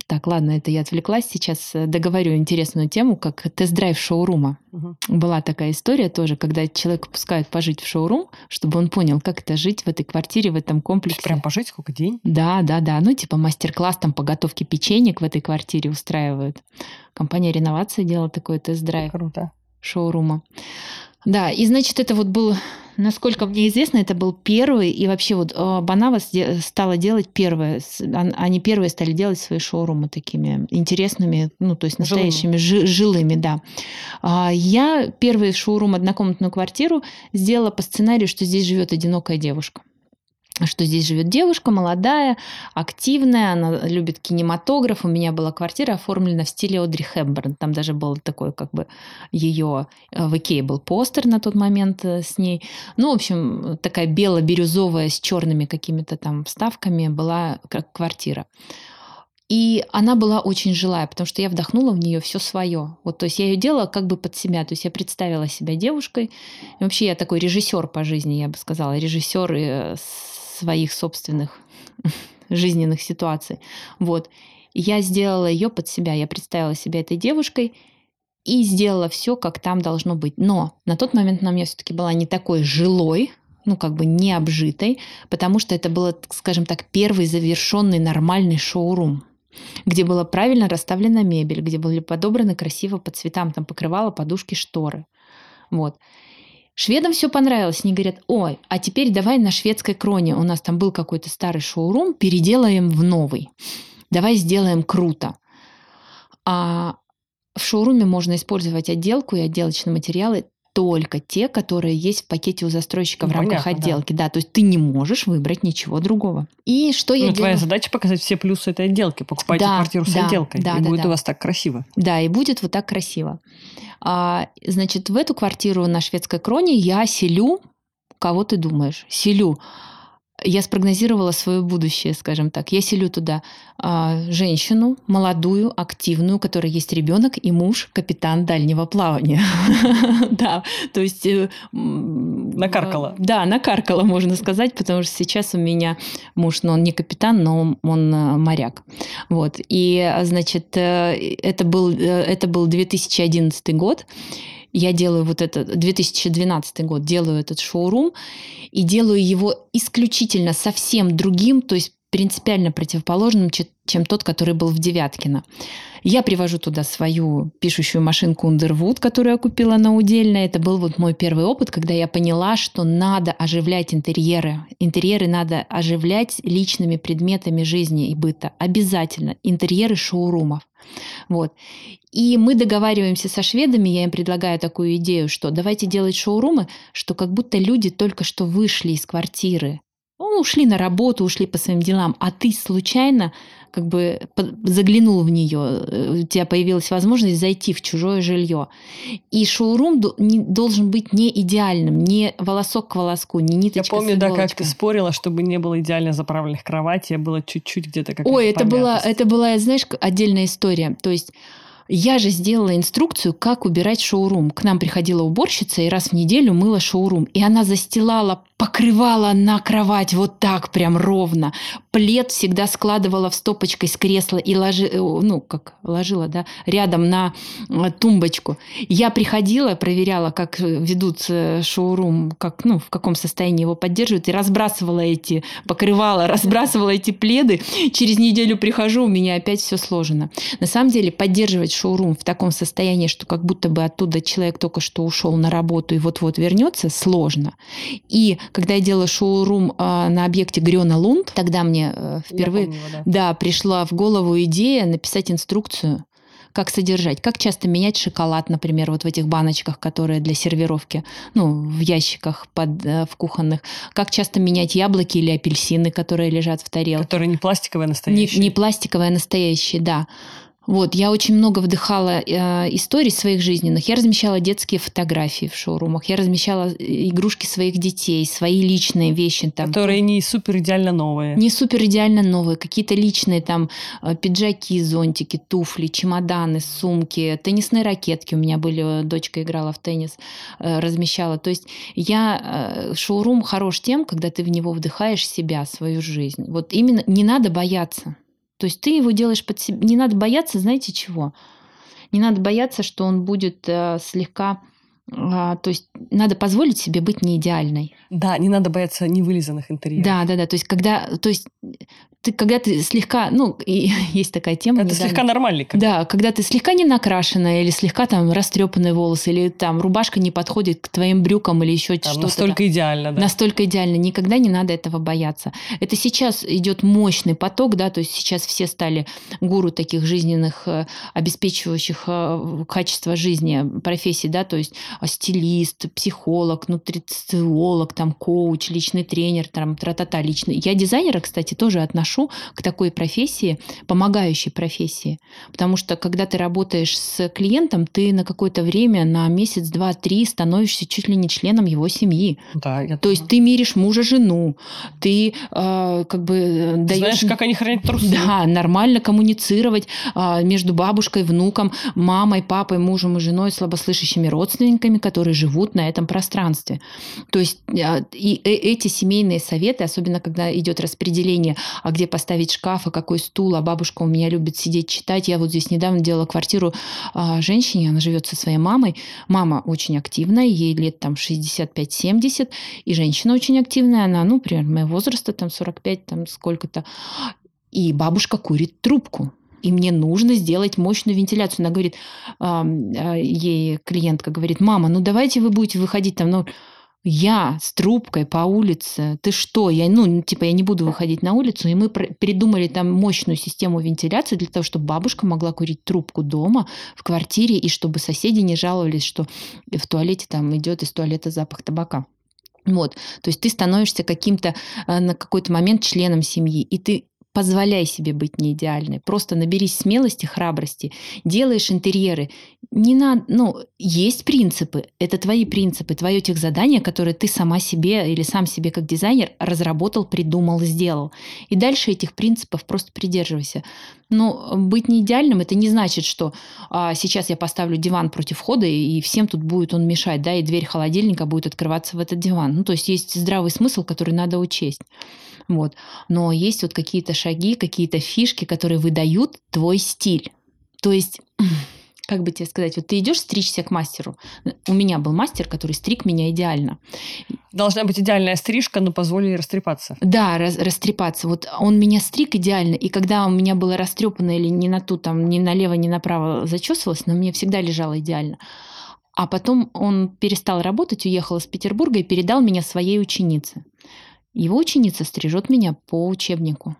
Так, ладно, это я отвлеклась. Сейчас э, договорю интересную тему, как тест-драйв шоурума. Мгм. Была такая история тоже, когда человека пускают пожить в шоурум, чтобы он понял, как это жить в этой квартире, в этом комплексе. Прям пожить сколько день? Да, да, да. Ну, типа мастер-класс там по готовке печенек в этой квартире устраивают. Компания «Реновация» делала такой тест-драйв Круто. шоурума. Да, и значит, это вот был, насколько мне известно, это был первый, и вообще вот э, Банава стала делать первое, они первые стали делать свои шоурумы такими интересными, ну, то есть Жилыми. настоящими, жи- жилыми, да. А, Я первый шоурум, однокомнатную квартиру сделала по сценарию, что здесь живет одинокая девушка что здесь живет девушка молодая, активная, она любит кинематограф. У меня была квартира оформлена в стиле Одри Хепберн. Там даже был такой как бы ее в Икее был постер на тот момент э, с ней. Ну, в общем, такая бело-бирюзовая с черными какими-то там вставками была как квартира. И она была очень жилая, потому что я вдохнула в нее все свое. Вот, то есть я ее делала как бы под себя. То есть я представила себя девушкой. И вообще я такой режиссер по жизни, я бы сказала, режиссер э, своих собственных жизненных ситуаций. Вот. Я сделала ее под себя. Я представила себя этой девушкой. и сделала все, как там должно быть. Но на тот момент на меня все-таки была не такой жилой, ну, как бы не обжитой, потому что это было, скажем так, первый завершенный нормальный шоурум где была правильно расставлена мебель, где были подобраны красиво по цветам, там покрывала, подушки, шторы. Вот. Шведам все понравилось. Они говорят, ой, а теперь давай на шведской кроне. У нас там был какой-то старый шоурум, переделаем в новый. Давай сделаем круто. А в шоуруме можно использовать отделку и отделочные материалы только те, которые есть в пакете у застройщика ну, в рамках понятно, отделки. Да. да, то есть ты не можешь выбрать ничего другого. И что ну, я делаю? Твоя задача показать все плюсы этой отделки. Покупайте да, квартиру с да, отделкой, да, и да, будет да. у вас так красиво. Да, и будет вот так красиво. А, значит, в эту квартиру на шведской кроне я селю, кого ты думаешь? Селю я спрогнозировала свое будущее, скажем так. Я селю туда а, женщину, молодую, активную, у которой есть ребенок и муж, капитан дальнего плавания. Да, то есть... Э, накаркала. Да, накаркала, можно сказать, потому что сейчас у меня муж, но он не капитан, но он э, моряк. Вот. И, значит, э, это был, это был 2011 год, я делаю вот это, 2012 год, делаю этот шоурум, и делаю его исключительно совсем другим, то есть принципиально противоположным, чем тот, который был в Девяткино. Я привожу туда свою пишущую машинку Underwood, которую я купила на удельно. Это был вот мой первый опыт, когда я поняла, что надо оживлять интерьеры. Интерьеры надо оживлять личными предметами жизни и быта. Обязательно. Интерьеры шоурумов. Вот. И мы договариваемся со шведами, я им предлагаю такую идею, что давайте делать шоурумы, что как будто люди только что вышли из квартиры, ну, ушли на работу, ушли по своим делам, а ты случайно как бы заглянул в нее, э, у тебя появилась возможность зайти в чужое жилье. И шоурум должен быть не идеальным, не волосок к волоску, не ниточка Я помню, да, как ты спорила, чтобы не было идеально заправленных кроватей, а было чуть-чуть где-то как Ой, это была, это была, знаешь, отдельная история. То есть я же сделала инструкцию, как убирать шоурум. К нам приходила уборщица и раз в неделю мыла шоурум. И она застилала, покрывала на кровать вот так прям ровно. Плед всегда складывала в стопочкой с кресла и ложи, э, ну, как ложила, да, рядом на э, тумбочку. Я приходила, проверяла, как ведут э, шоурум, как, ну, в каком состоянии его поддерживают, и разбрасывала эти, покрывала, разбрасывала эти пледы. Через неделю прихожу, у меня опять все сложено. На самом деле поддерживать шоурум в таком состоянии, что как будто бы оттуда человек только что ушел на работу и вот-вот вернется, сложно. И когда я делала шоурум а, на объекте Грёна Лунд, тогда мне э, впервые помню, да. Да, пришла в голову идея написать инструкцию как содержать, как часто менять шоколад, например, вот в этих баночках, которые для сервировки, ну, в ящиках под, э, в кухонных, как часто менять яблоки или апельсины, которые лежат в тарелке. Которые не пластиковые, а настоящие. Не, не пластиковые, а настоящие, да. Вот, я очень много вдыхала э, историй своих жизненных. Я размещала детские фотографии в шоурумах, я размещала э, игрушки своих детей, свои личные вещи. Там, Которые не супер идеально новые. Не супер идеально новые, какие-то личные там э, пиджаки, зонтики, туфли, чемоданы, сумки, теннисные ракетки у меня были, дочка играла в теннис, э, размещала. То есть я, э, шоурум хорош тем, когда ты в него вдыхаешь себя, свою жизнь. Вот именно не надо бояться. То есть ты его делаешь под себя. Не надо бояться, знаете чего? Не надо бояться, что он будет э, слегка а, то есть надо позволить себе быть не идеальной. Да, не надо бояться невылизанных интерьеров. Да, да, да. То есть когда, то есть ты, когда ты слегка, ну, и есть такая тема. Это недавно, слегка нормальный. Как да, когда ты слегка не накрашенная или слегка там растрепанные волосы, или там рубашка не подходит к твоим брюкам или еще что-то. Настолько там, идеально, да. Настолько идеально. Никогда не надо этого бояться. Это сейчас идет мощный поток, да, то есть сейчас все стали гуру таких жизненных, э, обеспечивающих э, качество жизни профессий, да, то есть стилист, психолог, нутрициолог, там коуч, личный тренер, там тра-та-та личный. Я дизайнера, кстати, тоже отношу к такой профессии, помогающей профессии. Потому что когда ты работаешь с клиентом, ты на какое-то время, на месяц, два, три становишься чуть ли не членом его семьи. Да, я То есть ты миришь мужа, жену, ты э, как бы э, даешь... Знаешь, как они хранят трусы. Да, нормально коммуницировать э, между бабушкой, внуком, мамой, папой, мужем и женой, слабослышащими родственниками родственниками, которые живут на этом пространстве. То есть а, и э, эти семейные советы, особенно когда идет распределение, а где где поставить шкаф, а какой стул, а бабушка у меня любит сидеть читать. Я вот здесь недавно делала квартиру а, женщине, она живет со своей мамой. Мама очень активная, ей лет там 65-70, и женщина очень активная, она, ну, примерно моего возраста, там 45, там сколько-то. И бабушка курит трубку и мне нужно сделать мощную вентиляцию. Она говорит, э, ей клиентка говорит, мама, ну давайте вы будете выходить там, ну, я с трубкой по улице, ты что? Я, ну, типа, я не буду выходить на улицу. И мы придумали там мощную систему вентиляции для того, чтобы бабушка могла курить трубку дома, в квартире, и чтобы соседи не жаловались, что в туалете там идет из туалета запах табака. Вот, то есть ты становишься каким-то э, на какой-то момент членом семьи, и ты Позволяй себе быть не идеальной. Просто наберись смелости, храбрости. Делаешь интерьеры. Не надо, ну, есть принципы. Это твои принципы, твое тех задание, которое ты сама себе или сам себе как дизайнер разработал, придумал, сделал. И дальше этих принципов просто придерживайся. Но быть не идеальным это не значит, что а, сейчас я поставлю диван против входа и всем тут будет он мешать, да, и дверь холодильника будет открываться в этот диван. Ну, то есть есть здравый смысл, который надо учесть. Вот. Но есть вот какие-то шаги, какие-то фишки, которые выдают твой стиль. То есть как бы тебе сказать, вот ты идешь стричься к мастеру. У меня был мастер, который стриг меня идеально. Должна быть идеальная стрижка, но позволили растрепаться. Да, раз, растрепаться. Вот он меня стриг идеально, и когда у меня было растрепано или не на ту, там, ни налево, ни направо зачесывалось, на мне всегда лежало идеально. А потом он перестал работать, уехал из Петербурга и передал меня своей ученице. Его ученица стрижет меня по учебнику.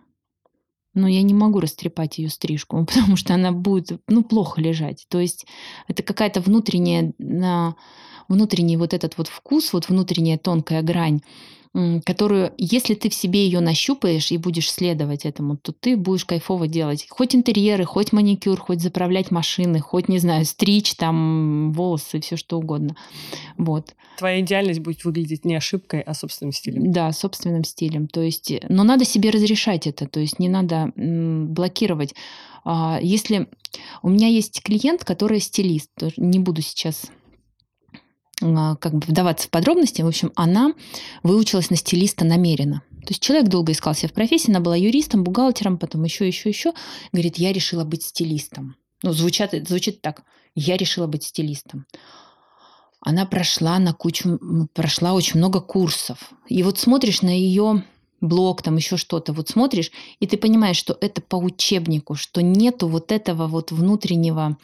Но я не могу растрепать ее стрижку, потому что она будет ну, плохо лежать. То есть это какая-то внутренняя, внутренний вот этот вот вкус, вот внутренняя тонкая грань, которую, если ты в себе ее нащупаешь и будешь следовать этому, то ты будешь кайфово делать. Хоть интерьеры, хоть маникюр, хоть заправлять машины, хоть, не знаю, стричь там волосы, все что угодно. Вот. Твоя идеальность будет выглядеть не ошибкой, а собственным стилем. Да, собственным стилем. То есть, но надо себе разрешать это, то есть не надо блокировать. А, если у меня есть клиент, который стилист, не буду сейчас как бы вдаваться в подробности, в общем, она выучилась на стилиста намеренно. То есть человек долго искал себя в профессии, она была юристом, бухгалтером, потом еще, еще, еще. Говорит, я решила быть стилистом. Ну, звучит, звучит так. Я решила быть стилистом. Она прошла на кучу, прошла очень много курсов. И вот смотришь на ее блог, там еще что-то, вот смотришь, и ты понимаешь, что это по учебнику, что нету вот этого вот внутреннего...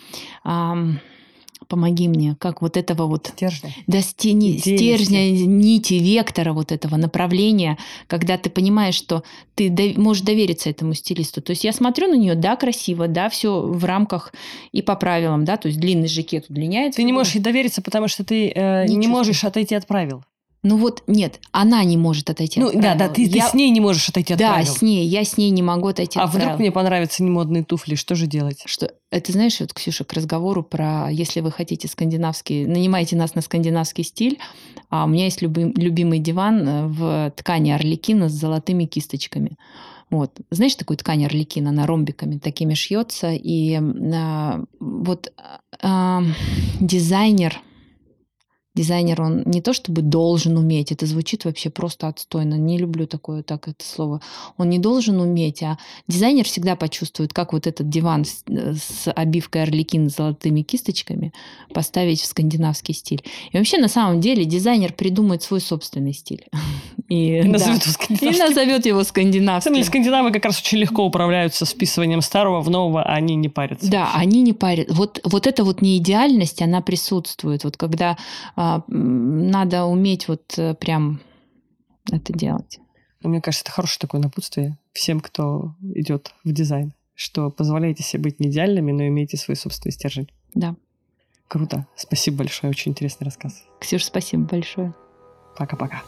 Ам, помоги мне, как вот этого вот... Стержня. Да, стени, стержня, нити, вектора вот этого направления, когда ты понимаешь, что ты дов, можешь довериться этому стилисту. То есть я смотрю на нее, да, красиво, да, все в рамках и по правилам, да, то есть длинный жакет удлиняется. Ты не можешь ей довериться, потому что ты э, не, не можешь отойти от правил. Ну вот нет, она не может отойти ну, от правил. Да, да, ты, я... ты с ней не можешь отойти от да, правил. Да, с ней, я с ней не могу отойти а от вдруг правил. мне понравятся немодные туфли, что же делать? Что, это знаешь, вот, Ксюша, к разговору про, если вы хотите скандинавский, нанимайте нас на скандинавский стиль, а у меня есть любим, любимый диван э, в ткани орликина с золотыми кисточками. Вот. Знаешь такую ткань орликина, она ромбиками такими шьется. И а, вот а, дизайнер Дизайнер, он не то чтобы должен уметь, это звучит вообще просто отстойно, не люблю такое так это слово. Он не должен уметь, а дизайнер всегда почувствует, как вот этот диван с, с обивкой орликин с золотыми кисточками поставить в скандинавский стиль. И вообще, на самом деле, дизайнер придумает свой собственный стиль. И, и, назовет, да, и назовет его скандинавским. На скандинавы как раз очень легко управляются списыванием старого в нового, а они не парятся. Да, они не парятся. Вот, вот эта вот неидеальность, она присутствует. Вот когда а, надо уметь вот э, прям это делать. Ну, мне кажется, это хорошее такое напутствие всем, кто идет в дизайн, что позволяйте себе быть не идеальными, но имейте свой собственный стержень. Да. Круто. Спасибо большое. Очень интересный рассказ. Ксюша, спасибо большое. Пока-пока.